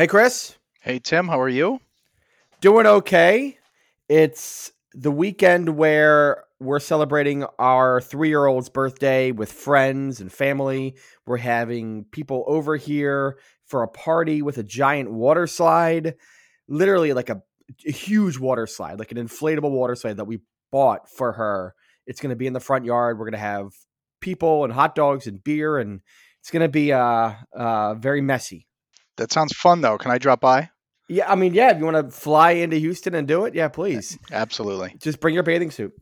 Hey, Chris. Hey, Tim. How are you? Doing okay. It's the weekend where we're celebrating our three year old's birthday with friends and family. We're having people over here for a party with a giant water slide, literally like a, a huge water slide, like an inflatable water slide that we bought for her. It's going to be in the front yard. We're going to have people and hot dogs and beer, and it's going to be uh, uh, very messy. That sounds fun, though. Can I drop by? Yeah, I mean, yeah, if you want to fly into Houston and do it, yeah, please. Absolutely. Just bring your bathing suit.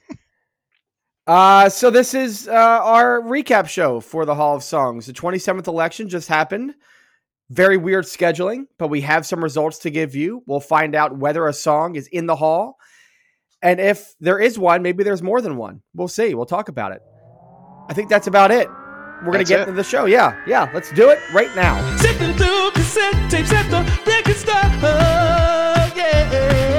uh, so this is uh, our recap show for the Hall of Songs. The 27th election just happened. Very weird scheduling, but we have some results to give you. We'll find out whether a song is in the hall. And if there is one, maybe there's more than one. We'll see. We'll talk about it. I think that's about it. We're going to get it. into the show. Yeah, yeah. Let's do it right now. Sifting through cassette tapes at the record store. Oh, yeah.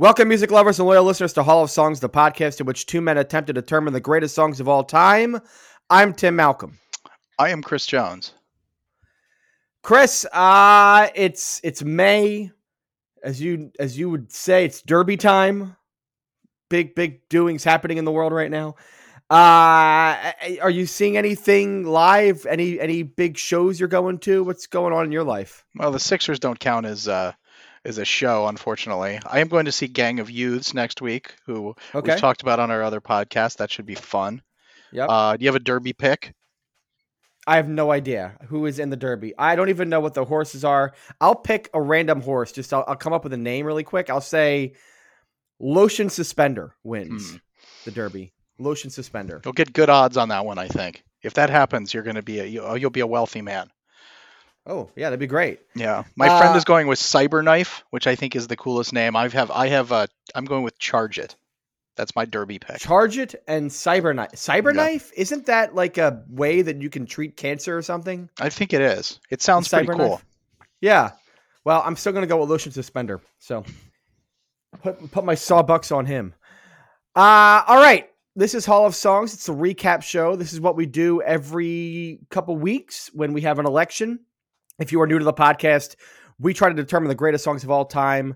Welcome, music lovers and loyal listeners to Hall of Songs, the podcast in which two men attempt to determine the greatest songs of all time. I'm Tim Malcolm. I am Chris Jones. Chris, uh, it's it's May, as you as you would say, it's Derby time. Big big doings happening in the world right now. Uh, are you seeing anything live? Any any big shows you're going to? What's going on in your life? Well, the Sixers don't count as uh, is a show, unfortunately. I am going to see Gang of Youths next week, who okay. we've talked about on our other podcast. That should be fun. Yep. Uh, do you have a Derby pick? I have no idea who is in the Derby. I don't even know what the horses are. I'll pick a random horse. Just I'll, I'll come up with a name really quick. I'll say Lotion Suspender wins hmm. the Derby. Lotion Suspender. You'll get good odds on that one, I think. If that happens, you're going to be a you'll be a wealthy man. Oh yeah, that'd be great. Yeah, my uh, friend is going with Cyberknife, which I think is the coolest name. I have I have a I'm going with Charge It. That's my derby pick. Charge It and Cyberknife. Cyberknife yeah. isn't that like a way that you can treat cancer or something? I think it is. It sounds pretty cool. Yeah. Well, I'm still gonna go with Lotion Suspender. So put put my sawbucks on him. Uh all right. This is Hall of Songs. It's a recap show. This is what we do every couple weeks when we have an election if you are new to the podcast, we try to determine the greatest songs of all time.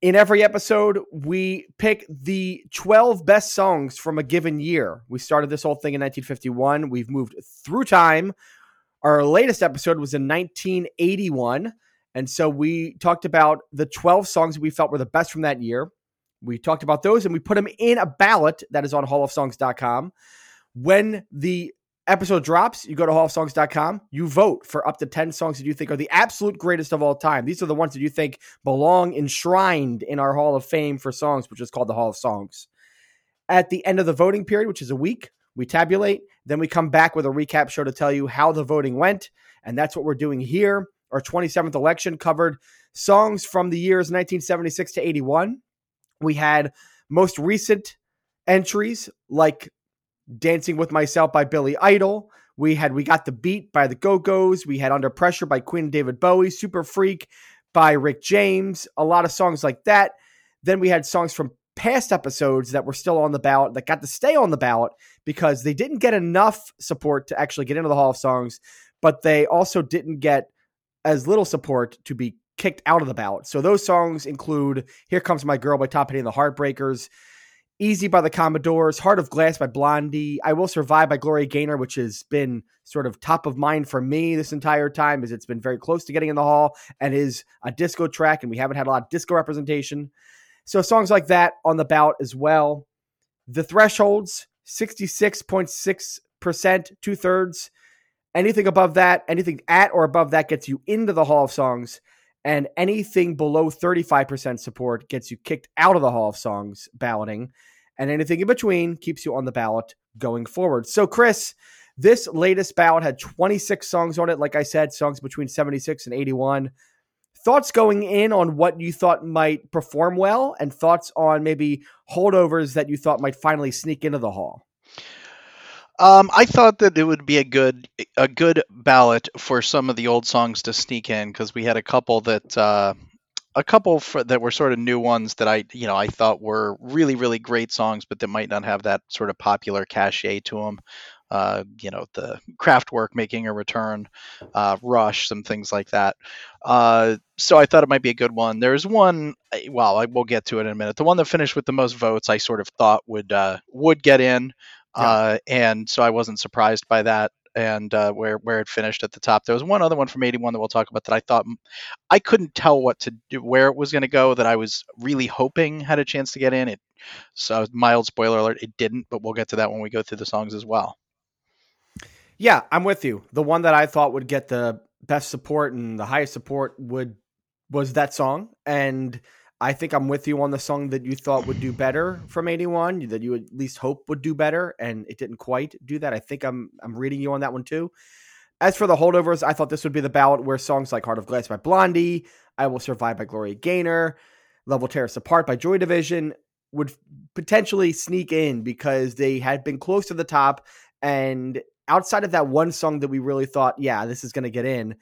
In every episode, we pick the 12 best songs from a given year. We started this whole thing in 1951. We've moved through time. Our latest episode was in 1981. And so we talked about the 12 songs we felt were the best from that year. We talked about those and we put them in a ballot that is on hallofsongs.com. When the episode drops, you go to hallofsongs.com, you vote for up to 10 songs that you think are the absolute greatest of all time. These are the ones that you think belong enshrined in our Hall of Fame for songs, which is called the Hall of Songs. At the end of the voting period, which is a week, we tabulate. Then we come back with a recap show to tell you how the voting went. And that's what we're doing here. Our 27th election covered songs from the years 1976 to 81. We had most recent entries like Dancing with Myself by Billy Idol. We had We Got the Beat by the Go Go's. We had Under Pressure by Queen David Bowie. Super Freak by Rick James. A lot of songs like that. Then we had songs from past episodes that were still on the ballot that got to stay on the ballot because they didn't get enough support to actually get into the Hall of Songs, but they also didn't get as little support to be kicked out of the ballot. So those songs include Here Comes My Girl by Top and the Heartbreakers, Easy by the Commodores, Heart of Glass by Blondie, I Will Survive by Gloria Gaynor, which has been sort of top of mind for me this entire time, as it's been very close to getting in the hall and is a disco track, and we haven't had a lot of disco representation. So songs like that on the bout as well. The thresholds, 66.6%, two thirds. Anything above that, anything at or above that gets you into the Hall of Songs and anything below 35% support gets you kicked out of the Hall of Songs balloting, and anything in between keeps you on the ballot going forward. So, Chris, This latest ballot had 26 songs on it. Like I said, songs between 76 and 81. Thoughts going in on what you thought might perform well, and thoughts on maybe holdovers that you thought might finally sneak into the hall. Um, I thought that it would be a good a good ballot for some of the old songs to sneak in because we had a couple that uh, a couple for, that were sort of new ones that I you know I thought were really really great songs, but that might not have that sort of popular cachet to them. Uh, you know, the Kraftwerk making a return, uh, Rush, some things like that. Uh, so I thought it might be a good one. There's one, well, I will get to it in a minute. The one that finished with the most votes, I sort of thought would uh, would get in. Yeah. Uh, and so I wasn't surprised by that and uh, where where it finished at the top. There was one other one from 81 that we'll talk about that I thought I couldn't tell what to do, where it was going to go. That I was really hoping had a chance to get in. It so mild spoiler alert, it didn't, but we'll get to that when we go through the songs as well. Yeah, I'm with you. The one that I thought would get the best support and the highest support would was that song, and I think I'm with you on the song that you thought would do better from 81, that you at least hope would do better, and it didn't quite do that. I think I'm I'm reading you on that one too. As for the holdovers, I thought this would be the ballot where songs like Heart of Glass by Blondie, I Will Survive by Gloria Gaynor, Love Will Tear Us Apart by Joy Division would potentially sneak in because they had been close to the top. And outside of that one song that we really thought, yeah, this is going to get in,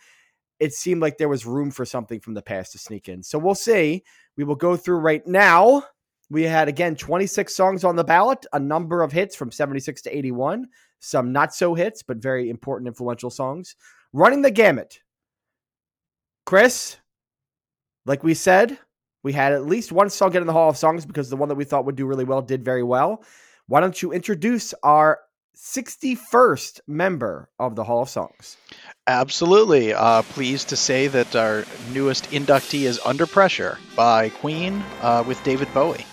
it seemed like there was room for something from the past to sneak in. So we'll see. We will go through right now. We had again 26 songs on the ballot, a number of hits from 76 to 81, some not so hits, but very important, influential songs. Running the gamut. Chris, like we said, we had at least one song get in the Hall of Songs because the one that we thought would do really well did very well. Why don't you introduce our 61st member of the Hall of Songs? Absolutely. Uh, pleased to say that our newest inductee is Under Pressure by Queen uh, with David Bowie.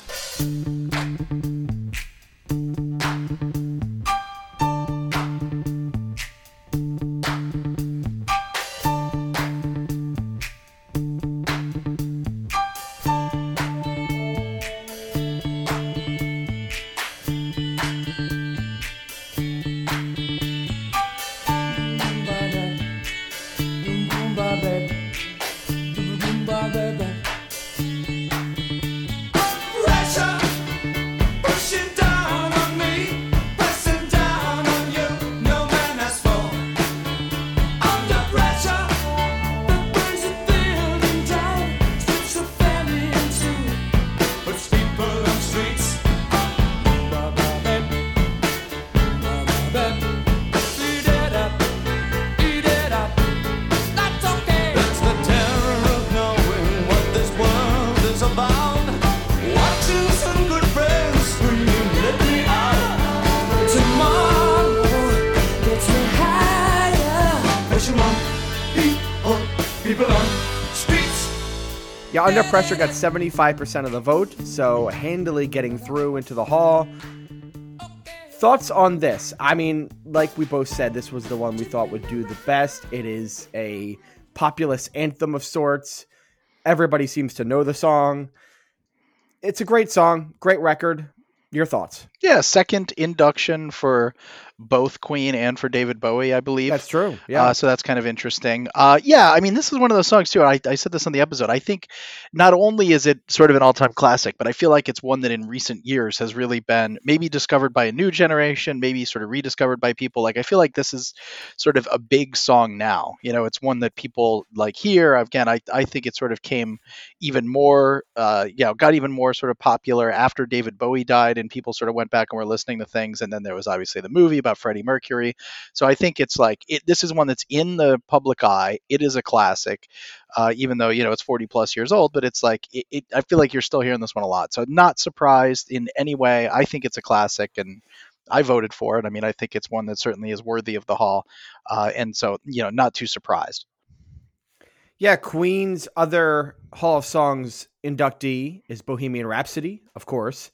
Under Pressure got 75% of the vote, so handily getting through into the hall. Thoughts on this? I mean, like we both said, this was the one we thought would do the best. It is a populist anthem of sorts. Everybody seems to know the song. It's a great song, great record. Your thoughts? Yeah, second induction for both Queen and for David Bowie, I believe. That's true. Yeah. Uh, so that's kind of interesting. Uh, yeah, I mean, this is one of those songs too. I, I said this on the episode. I think not only is it sort of an all-time classic, but I feel like it's one that in recent years has really been maybe discovered by a new generation, maybe sort of rediscovered by people. Like I feel like this is sort of a big song now. You know, it's one that people like hear. Again, I I think it sort of came even more, uh, you know, got even more sort of popular after David Bowie died, and people sort of went back and were listening to things. And then there was obviously the movie about Freddie Mercury. So I think it's like it, this is one that's in the public eye. It is a classic, uh, even though you know it's 40 plus years old. But it's like it, it, I feel like you're still hearing this one a lot. So not surprised in any way. I think it's a classic, and I voted for it. I mean, I think it's one that certainly is worthy of the hall, uh, and so you know, not too surprised. Yeah, Queen's other Hall of Songs inductee is Bohemian Rhapsody, of course,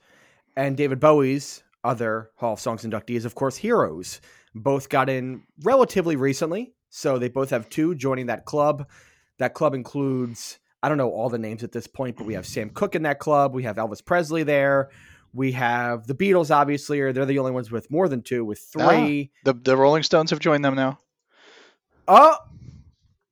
and David Bowie's other Hall of Songs inductees, of course, Heroes. Both got in relatively recently, so they both have two joining that club. That club includes I don't know all the names at this point, but we have Sam Cooke in that club. We have Elvis Presley there. We have the Beatles, obviously, or they're the only ones with more than two, with Ah. three. The the Rolling Stones have joined them now. Oh,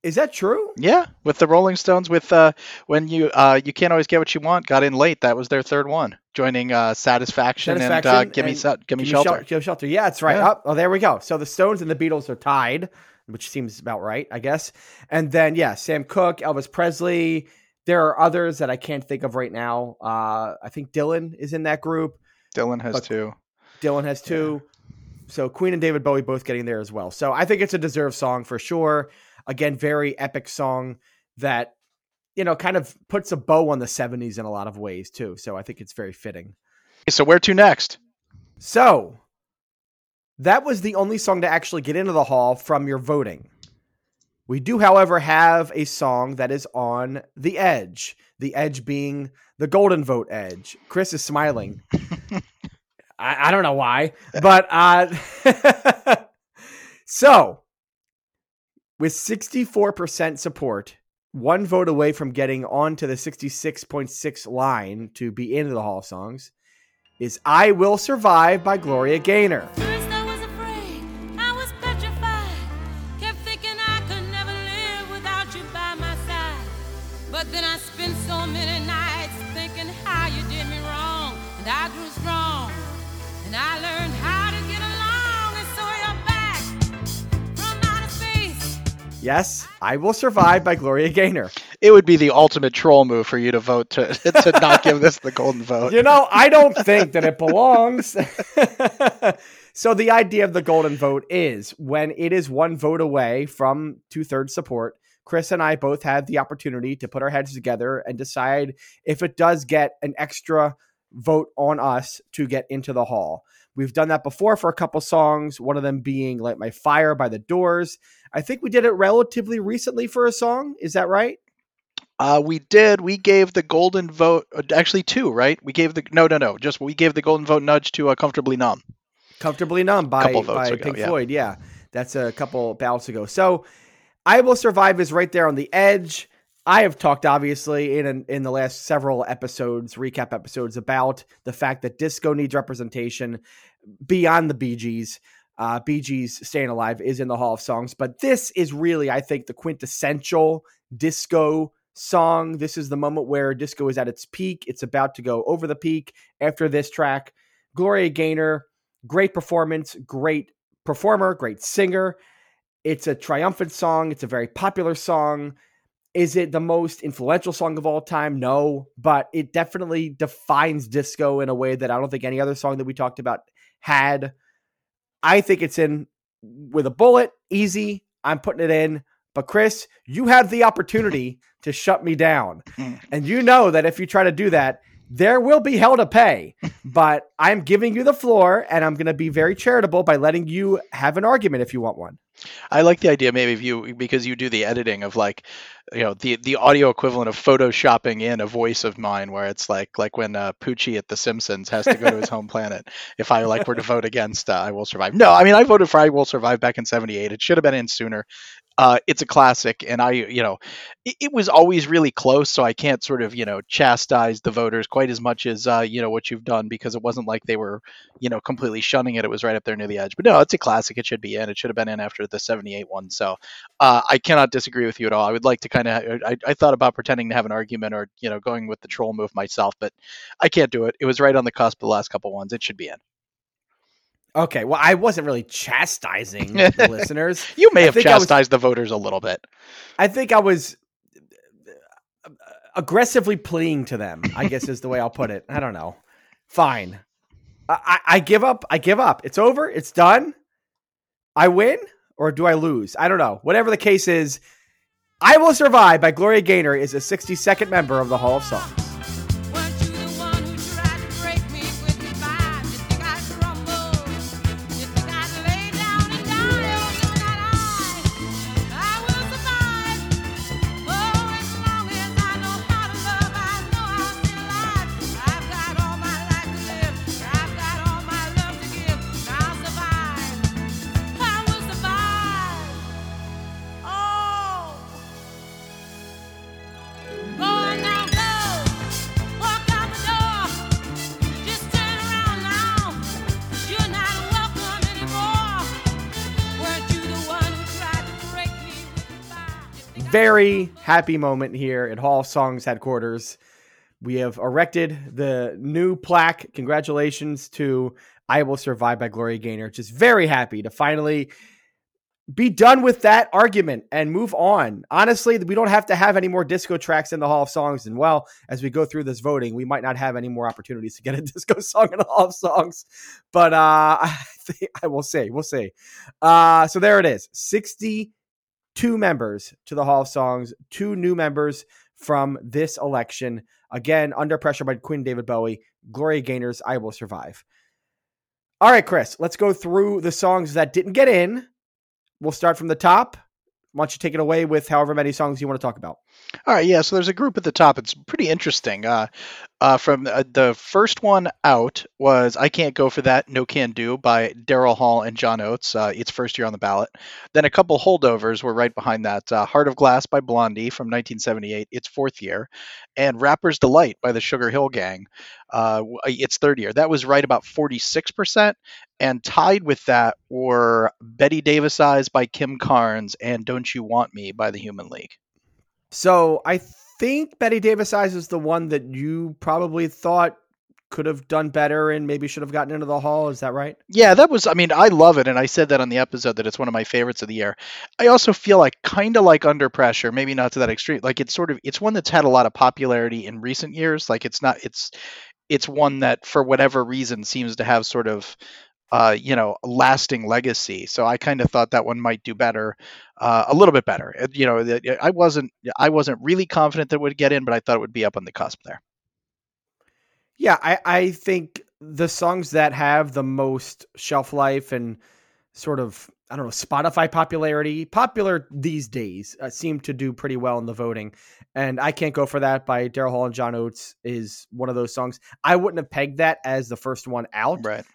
is that true? Yeah, with the Rolling Stones, with uh, when you uh, you can't always get what you want, got in late. That was their third one, joining uh, Satisfaction, and uh, Satisfaction Gimme and Se- Gimme Give me Shelter. Shel- Give me shelter. Yeah, that's right. Yeah. Oh, oh, there we go. So the Stones and the Beatles are tied, which seems about right, I guess. And then yeah, Sam Cooke, Elvis Presley. There are others that I can't think of right now. Uh, I think Dylan is in that group. Dylan has two. Dylan has two. So Queen and David Bowie both getting there as well. So I think it's a deserved song for sure. Again, very epic song that you know kind of puts a bow on the 70s in a lot of ways too. So I think it's very fitting. So where to next? So that was the only song to actually get into the hall from your voting. We do, however, have a song that is on the edge. The edge being the golden vote edge. Chris is smiling. I, I don't know why, but uh, so with 64% support, one vote away from getting onto the 66.6 line to be into the Hall of Songs, is I Will Survive by Gloria Gaynor. I was Yes, I Will Survive by Gloria Gaynor. It would be the ultimate troll move for you to vote to to not give this the golden vote. You know, I don't think that it belongs. so the idea of the golden vote is when it is one vote away from two thirds support. Chris and I both had the opportunity to put our heads together and decide if it does get an extra vote on us to get into the hall. We've done that before for a couple songs, one of them being Light My Fire by the Doors. I think we did it relatively recently for a song. Is that right? Uh, we did. We gave the golden vote. uh, Actually, two, right? We gave the no, no, no. Just we gave the golden vote nudge to uh, comfortably numb. Comfortably Numb by, by ago, Pink yeah. Floyd. Yeah, that's a couple ballots ago. So I Will Survive is right there on the edge. I have talked obviously in in the last several episodes, recap episodes, about the fact that disco needs representation beyond the Bee Gees. Uh, Bee Gees "Staying Alive" is in the Hall of Songs, but this is really, I think, the quintessential disco song. This is the moment where disco is at its peak. It's about to go over the peak after this track. Gloria Gaynor, great performance, great performer, great singer. It's a triumphant song. It's a very popular song. Is it the most influential song of all time? No, but it definitely defines disco in a way that I don't think any other song that we talked about had. I think it's in with a bullet, easy. I'm putting it in. But Chris, you have the opportunity to shut me down. And you know that if you try to do that, there will be hell to pay. but I'm giving you the floor and I'm going to be very charitable by letting you have an argument if you want one. I like the idea maybe if you because you do the editing of like you know the the audio equivalent of photoshopping in a voice of mine where it's like like when uh, Poochie at The Simpsons has to go to his home planet. If I like were to vote against uh, I Will Survive. No, I mean I voted for I Will Survive back in '78. It should have been in sooner. Uh, it's a classic, and I you know it, it was always really close, so I can't sort of you know chastise the voters quite as much as uh, you know what you've done because it wasn't like they were you know completely shunning it. It was right up there near the edge. But no, it's a classic. It should be in. It should have been in after the '78 one. So uh, I cannot disagree with you at all. I would like to kind of. I, I thought about pretending to have an argument or you know going with the troll move myself, but I can't do it. It was right on the cusp of the last couple ones. It should be in. Okay, well, I wasn't really chastising the listeners. You may I have I was- chastised the voters a little bit. I think I was uh, aggressively pleading to them, I guess is the way I'll put it. I don't know. Fine. I, I, I give up. I give up. It's over. It's done. I win or do I lose? I don't know. Whatever the case is, I Will Survive by Gloria Gaynor is a 62nd member of the Hall of Songs. Happy moment here at Hall of Songs headquarters. We have erected the new plaque. Congratulations to I Will Survive by Gloria Gaynor. Just very happy to finally be done with that argument and move on. Honestly, we don't have to have any more disco tracks in the Hall of Songs. And well, as we go through this voting, we might not have any more opportunities to get a disco song in the Hall of Songs. But uh, I think I will say, We'll see. Uh, so there it is 62 members to the Hall of Songs, two new members from this election. Again, under pressure by Queen David Bowie, Gloria Gaynor's I Will Survive. All right, Chris, let's go through the songs that didn't get in we'll start from the top. Why don't you take it away with however many songs you want to talk about? All right, yeah. So there's a group at the top. It's pretty interesting. Uh, uh, from uh, the first one out was "I Can't Go for That, No Can Do" by Daryl Hall and John Oates. Uh, its first year on the ballot. Then a couple holdovers were right behind that. Uh, "Heart of Glass" by Blondie from 1978, its fourth year, and "Rapper's Delight" by the Sugar Hill Gang, uh, its third year. That was right about 46 percent. And tied with that were "Bette Davis Eyes" by Kim Carnes and "Don't You Want Me" by the Human League. So I think Bette Davis Eyes is the one that you probably thought could have done better and maybe should have gotten into the hall. Is that right? Yeah, that was. I mean, I love it, and I said that on the episode that it's one of my favorites of the year. I also feel like kind of like Under Pressure, maybe not to that extreme. Like it's sort of it's one that's had a lot of popularity in recent years. Like it's not it's it's one that for whatever reason seems to have sort of uh, you know, lasting legacy. So I kind of thought that one might do better, uh, a little bit better. You know, I wasn't I wasn't really confident that it would get in, but I thought it would be up on the cusp there. Yeah, I, I think the songs that have the most shelf life and sort of I don't know Spotify popularity, popular these days, uh, seem to do pretty well in the voting. And I can't go for that by Daryl Hall and John Oates is one of those songs. I wouldn't have pegged that as the first one out Right.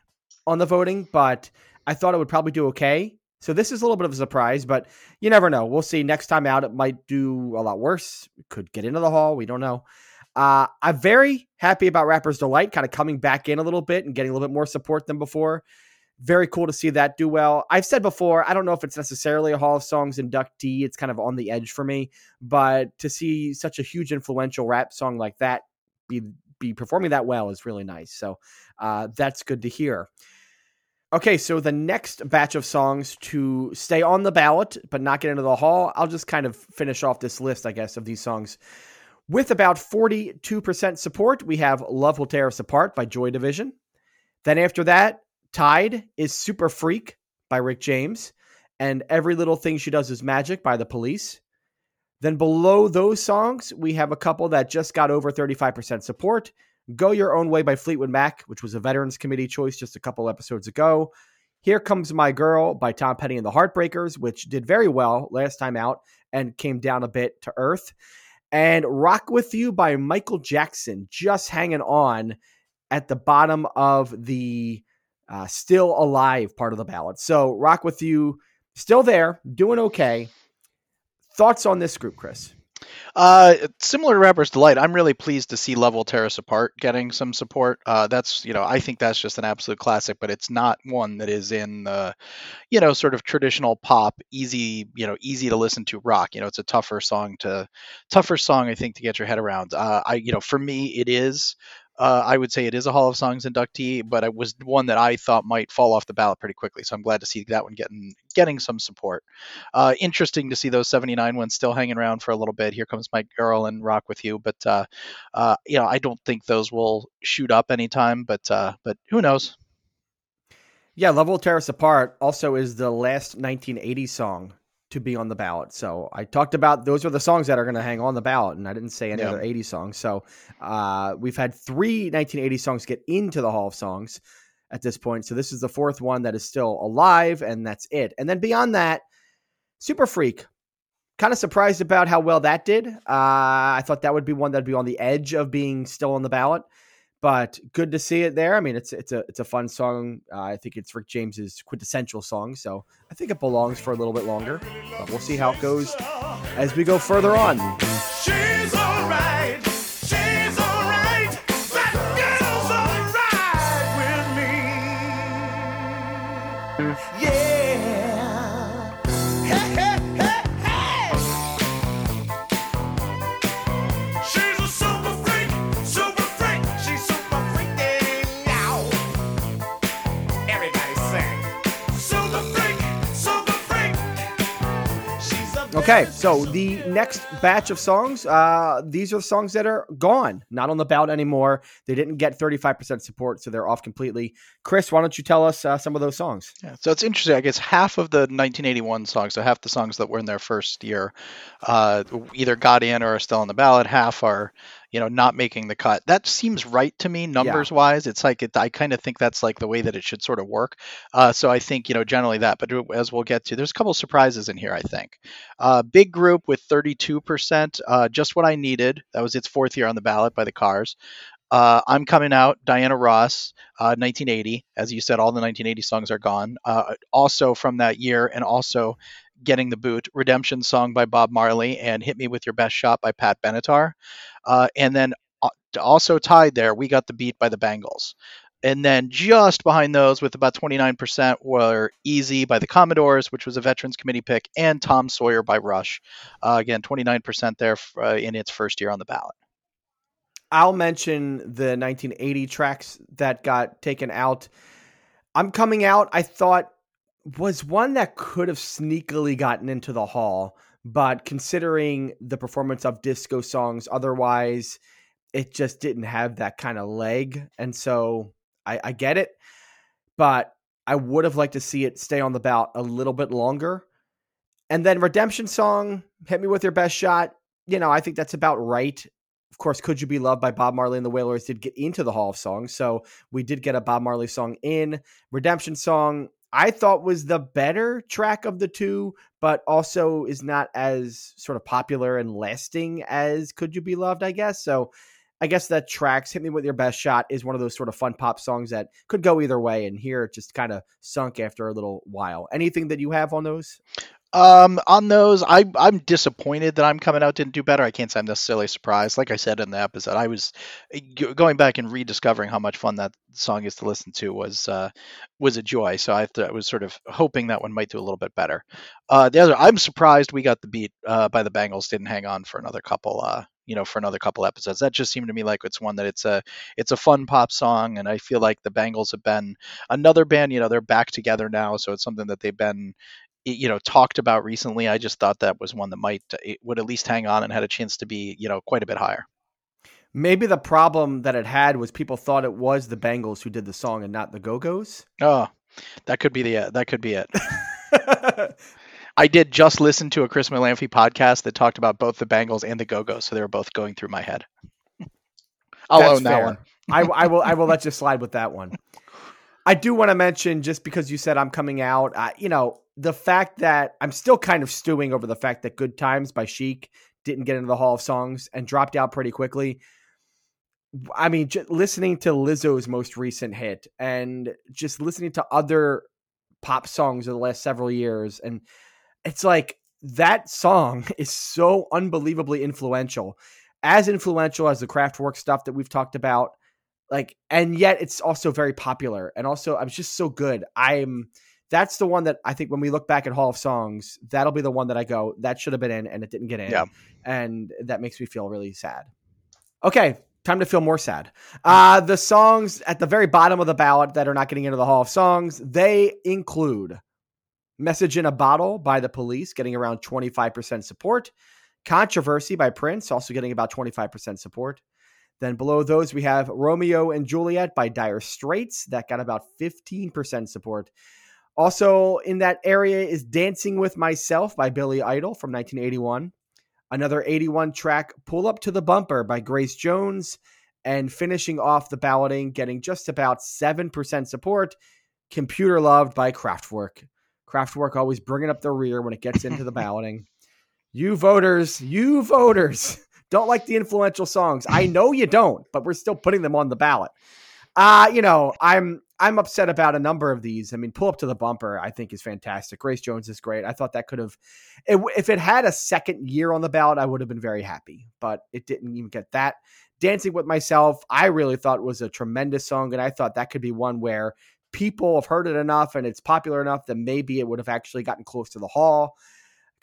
On the voting, but I thought it would probably do okay. So this is a little bit of a surprise, but you never know. We'll see. Next time out, it might do a lot worse. It could get into the hall. We don't know. Uh, I'm very happy about Rapper's Delight kind of coming back in a little bit and getting a little bit more support than before. Very cool to see that do well. I've said before, I don't know if it's necessarily a Hall of Songs inductee. It's kind of on the edge for me, but to see such a huge influential rap song like that be be performing that well is really nice. So uh, that's good to hear. Okay, so the next batch of songs to stay on the ballot but not get into the hall, I'll just kind of finish off this list, I guess, of these songs. With about 42% support, we have Love Will Tear Us Apart by Joy Division. Then after that, Tide is Super Freak by Rick James and Every Little Thing She Does Is Magic by The Police. Then below those songs, we have a couple that just got over 35% support. Go Your Own Way by Fleetwood Mac, which was a Veterans Committee choice just a couple episodes ago. Here Comes My Girl by Tom Petty and the Heartbreakers, which did very well last time out and came down a bit to earth. And Rock With You by Michael Jackson, just hanging on at the bottom of the uh, Still Alive part of the ballot. So Rock With You, still there, doing okay. Thoughts on this group, Chris? Uh, similar to Rapper's Delight, I'm really pleased to see Level Us Apart getting some support. Uh, that's you know I think that's just an absolute classic, but it's not one that is in the you know sort of traditional pop, easy you know easy to listen to rock. You know, it's a tougher song to tougher song I think to get your head around. Uh, I you know for me it is. Uh, I would say it is a Hall of Songs inductee, but it was one that I thought might fall off the ballot pretty quickly. So I'm glad to see that one getting getting some support. Uh, interesting to see those 79 ones still hanging around for a little bit. Here comes my girl and rock with you, but uh, uh, you know I don't think those will shoot up anytime. But uh, but who knows? Yeah, Love Will Tear Us Apart also is the last 1980 song to be on the ballot. So I talked about those are the songs that are going to hang on the ballot, and I didn't say any Yeah. other 80 songs. So uh, we've had three 1980 songs get into the Hall of Songs at this point. So this is the fourth one that is still alive, and that's it. And then beyond that, Super Freak. Kind of surprised about how well that did. Uh, I thought that would be one that'd be on the edge of being still on the ballot but good to see it there. I mean, it's it's a it's a fun song. Uh, I think it's Rick James's quintessential song, so I think it belongs for a little bit longer. But we'll see how it goes as we go further on. She's Okay, so the next batch of songs, uh, these are songs that are gone, not on the ballot anymore. They didn't get 35% support, so they're off completely. Chris, why don't you tell us uh, some of those songs? Yeah, so it's interesting. I guess half of the 1981 songs, so half the songs that were in their first year, uh, either got in or are still on the ballot. Half are, you know, not making the cut. That seems right to me, numbers wise. It's like it, I kind of think that's like the way that it should sort of work. Uh, so I think you know generally that. But as we'll get to, there's a couple surprises in here. I think. Uh, big group with 32%, uh, just what I needed. That was its fourth year on the ballot by the Cars. Uh, I'm coming out, Diana Ross, uh, 1980. As you said, all the 1980 songs are gone. Uh, also from that year, and also getting the boot, Redemption Song by Bob Marley and Hit Me With Your Best Shot by Pat Benatar. Uh, and then uh, also tied there, We Got the Beat by the Bangles. And then just behind those, with about 29%, were Easy by the Commodores, which was a Veterans Committee pick, and Tom Sawyer by Rush. Uh, again, 29% there uh, in its first year on the ballot. I'll mention the 1980 tracks that got taken out. I'm coming out, I thought was one that could have sneakily gotten into the hall, but considering the performance of disco songs, otherwise, it just didn't have that kind of leg. And so I, I get it, but I would have liked to see it stay on the ballot a little bit longer. And then Redemption Song, Hit Me With Your Best Shot. You know, I think that's about right. Of course, Could You Be Loved by Bob Marley and the Wailers did get into the Hall of Songs. So we did get a Bob Marley song in. Redemption Song, I thought was the better track of the two, but also is not as sort of popular and lasting as Could You Be Loved, I guess. So I guess that tracks Hit Me With Your Best Shot is one of those sort of fun pop songs that could go either way. And here it just kind of sunk after a little while. Anything that you have on those? Um, on those, I I'm disappointed that I'm coming out didn't do better. I can't say I'm necessarily surprised. Like I said in the episode, I was g- going back and rediscovering how much fun that song is to listen to was uh, was a joy. So I, th- I was sort of hoping that one might do a little bit better. Uh, the other, I'm surprised we got the beat uh, by the Bangles didn't hang on for another couple. Uh, you know, for another couple episodes. That just seemed to me like it's one that it's a it's a fun pop song, and I feel like the Bangles have been another band. You know, they're back together now, so it's something that they've been you know talked about recently i just thought that was one that might it would at least hang on and had a chance to be you know quite a bit higher Maybe the problem that it had was people thought it was the Bangles who did the song and not the Go Go's. oh that could be the uh, that could be it i did just listen to a chris Molanphy podcast that talked about both the Bangles and the go-go's so they were both going through my head i'll That's own that fair. one I, I will. I will let you slide with that one. I do want to mention just because you said I'm coming out. Uh, you know the fact that I'm still kind of stewing over the fact that "Good Times" by Chic didn't get into the Hall of Songs and dropped out pretty quickly. I mean, listening to Lizzo's most recent hit and just listening to other pop songs of the last several years, and it's like that song is so unbelievably influential, as influential as the Kraftwerk stuff that we've talked about like and yet it's also very popular and also i'm just so good i'm that's the one that i think when we look back at hall of songs that'll be the one that i go that should have been in and it didn't get in Yeah. and that makes me feel really sad okay time to feel more sad uh the songs at the very bottom of the ballot that are not getting into the hall of songs they include message in a bottle by the police getting around 25% support controversy by prince also getting about 25% support then below those, we have Romeo and Juliet by Dire Straits. That got about 15% support. Also in that area is Dancing with Myself by Billy Idol from 1981. Another 81 track, Pull Up to the Bumper by Grace Jones. And finishing off the balloting, getting just about 7% support, Computer Loved by Kraftwerk. Kraftwerk always bringing up the rear when it gets into the balloting. You voters, you voters don't like the influential songs. I know you don't, but we're still putting them on the ballot. Uh, you know, I'm I'm upset about a number of these. I mean, pull up to the bumper, I think is fantastic. Grace Jones is great. I thought that could have, if it had a second year on the ballot, I would have been very happy, but it didn't even get that. Dancing with Myself, I really thought was a tremendous song, and I thought that could be one where people have heard it enough and it's popular enough that maybe it would have actually gotten close to the hall.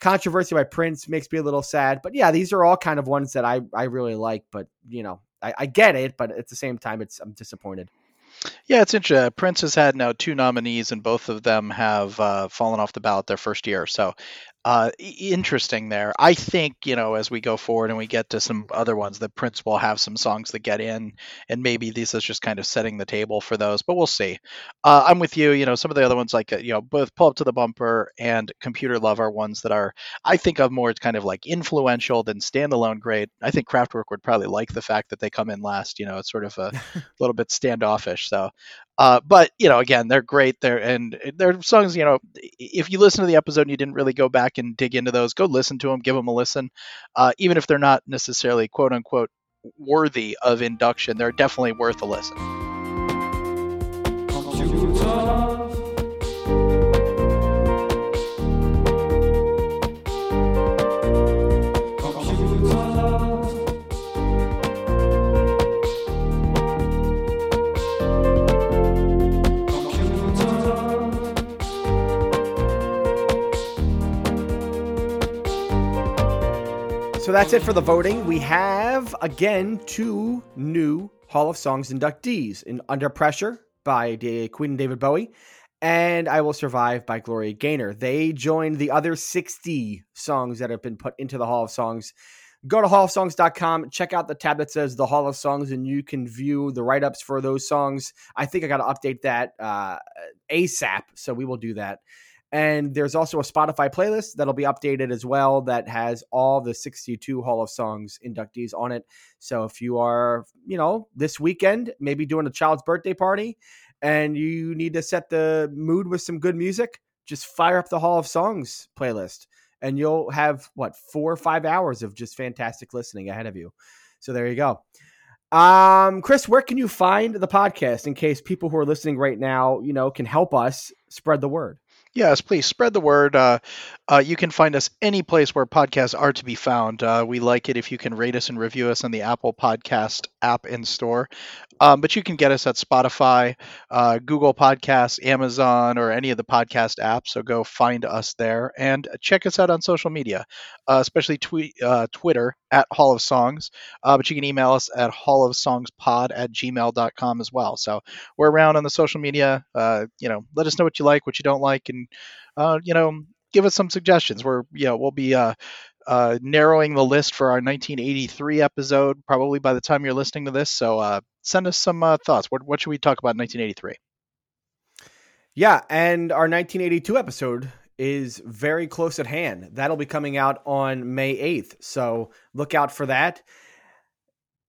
Controversy by Prince makes me a little sad, but yeah, these are all kind of ones that I I really like. But you know, I, I get it, but at the same time, it's I'm disappointed. Yeah, it's interesting. Prince has had now two nominees, and both of them have uh, fallen off the ballot their first year. So uh, interesting there. I think you know as we go forward and we get to some other ones, that Prince will have some songs that get in, and maybe this is just kind of setting the table for those. But we'll see. Uh, I'm with you. You know, some of the other ones like uh, you know both Pull Up to the Bumper and Computer Love are ones that are I think of more as kind of like influential than standalone great. I think Kraftwerk would probably like the fact that they come in last. You know, it's sort of a little bit standoffish. So, uh, but you know, again, they're great. They're and they're songs. You know, if you listen to the episode and you didn't really go back and dig into those, go listen to them, give them a listen. Uh, even if they're not necessarily quote unquote worthy of induction, they're definitely worth a listen. So that's it for the voting. We have again two new Hall of Songs inductees in Under Pressure by Queen and David Bowie and I Will Survive by Gloria Gaynor. They joined the other 60 songs that have been put into the Hall of Songs. Go to hallofsongs.com, check out the tab that says the Hall of Songs, and you can view the write ups for those songs. I think I got to update that uh, ASAP, so we will do that. And there's also a Spotify playlist that'll be updated as well that has all the 62 Hall of Songs inductees on it. So if you are, you know, this weekend, maybe doing a child's birthday party and you need to set the mood with some good music, just fire up the Hall of Songs playlist and you'll have what four or five hours of just fantastic listening ahead of you. So there you go. Um, Chris, where can you find the podcast in case people who are listening right now, you know, can help us spread the word? Yes, please spread the word. Uh, uh, you can find us any place where podcasts are to be found. Uh, we like it if you can rate us and review us on the Apple Podcast app in store. Um, but you can get us at Spotify, uh, Google Podcasts, Amazon, or any of the podcast apps. So go find us there and check us out on social media, uh, especially uh, Twitter at Hall of Songs. But you can email us at hallofsongspod at gmail.com as well. So we're around on the social media. You know, let us know what you like, what you don't like, and uh, you know, give us some suggestions. We're you know we'll be uh, uh, narrowing the list for our 1983 episode probably by the time you're listening to this. So uh, send us some uh, thoughts. What what should we talk about in 1983? Yeah, and our 1982 episode is very close at hand. That'll be coming out on May 8th. So look out for that.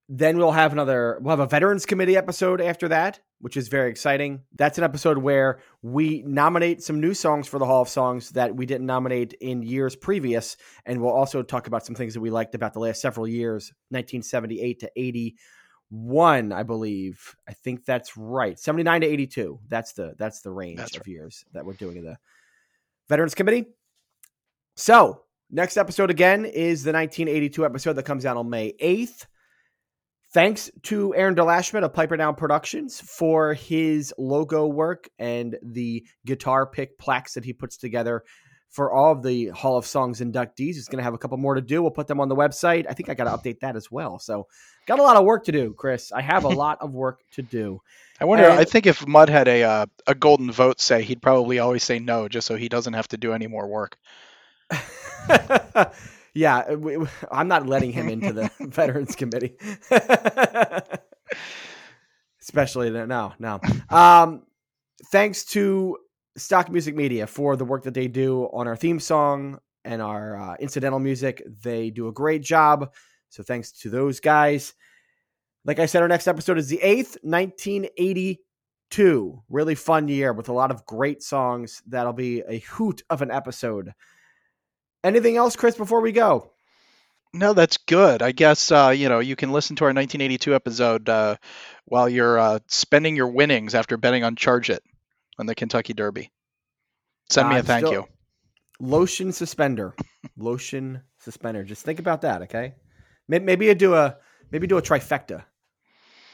Then we'll have another we'll have a veterans committee episode after that, which is very exciting. That's an episode where we nominate some new songs for the Hall of Songs that we didn't nominate in years previous and we'll also talk about some things that we liked about the last several years, 1978 to 81, I believe. I think that's right. 79 to 82. That's the that's the range That's of years that we're doing in the Veterans Committee. So, next episode again is the 1982 episode that comes out on May 8th. Thanks to Aaron Delashman of Piper Down Productions for his logo work and the guitar pick plaques that he puts together for all of the Hall of Songs inductees. He's going to have a couple more to do. We'll put them on the website. I think I got to update that as well. So, got a lot of work to do, Chris. I have a lot of work to do. I wonder. And- I think if Mud had a uh, a golden vote say, he'd probably always say no, just so he doesn't have to do any more work. yeah, we- we- I'm not letting him into the Veterans Committee. Especially no, no. Um, thanks to Stock Music Media for the work that they do on our theme song and our uh, incidental music. They do a great job. So thanks to those guys. Like I said, our next episode is the 8th, 1982. Really fun year with a lot of great songs. That'll be a hoot of an episode. Anything else, Chris, before we go? No, that's good. I guess uh, you know you can listen to our 1982 episode uh, while you're uh, spending your winnings after betting on Charge It on the Kentucky Derby. Send me a thank still- you. Lotion suspender. Lotion suspender. Just think about that, okay? May- Maybe you do a maybe do a trifecta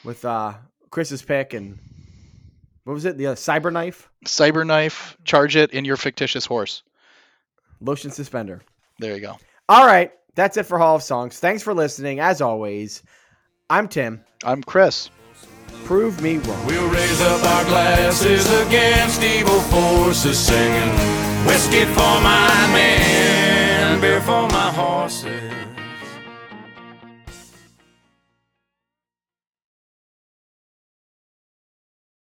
with uh Chris's pick and what was it? The uh, cyber knife, Cyberknife, Charge It, and your fictitious horse. Lotion suspender. There you go. All right. That's it for Hall of Songs. Thanks for listening. As always, I'm Tim. I'm Chris. Prove me wrong. We'll raise up our glasses against evil forces, singing whiskey for my men, beer for my horses.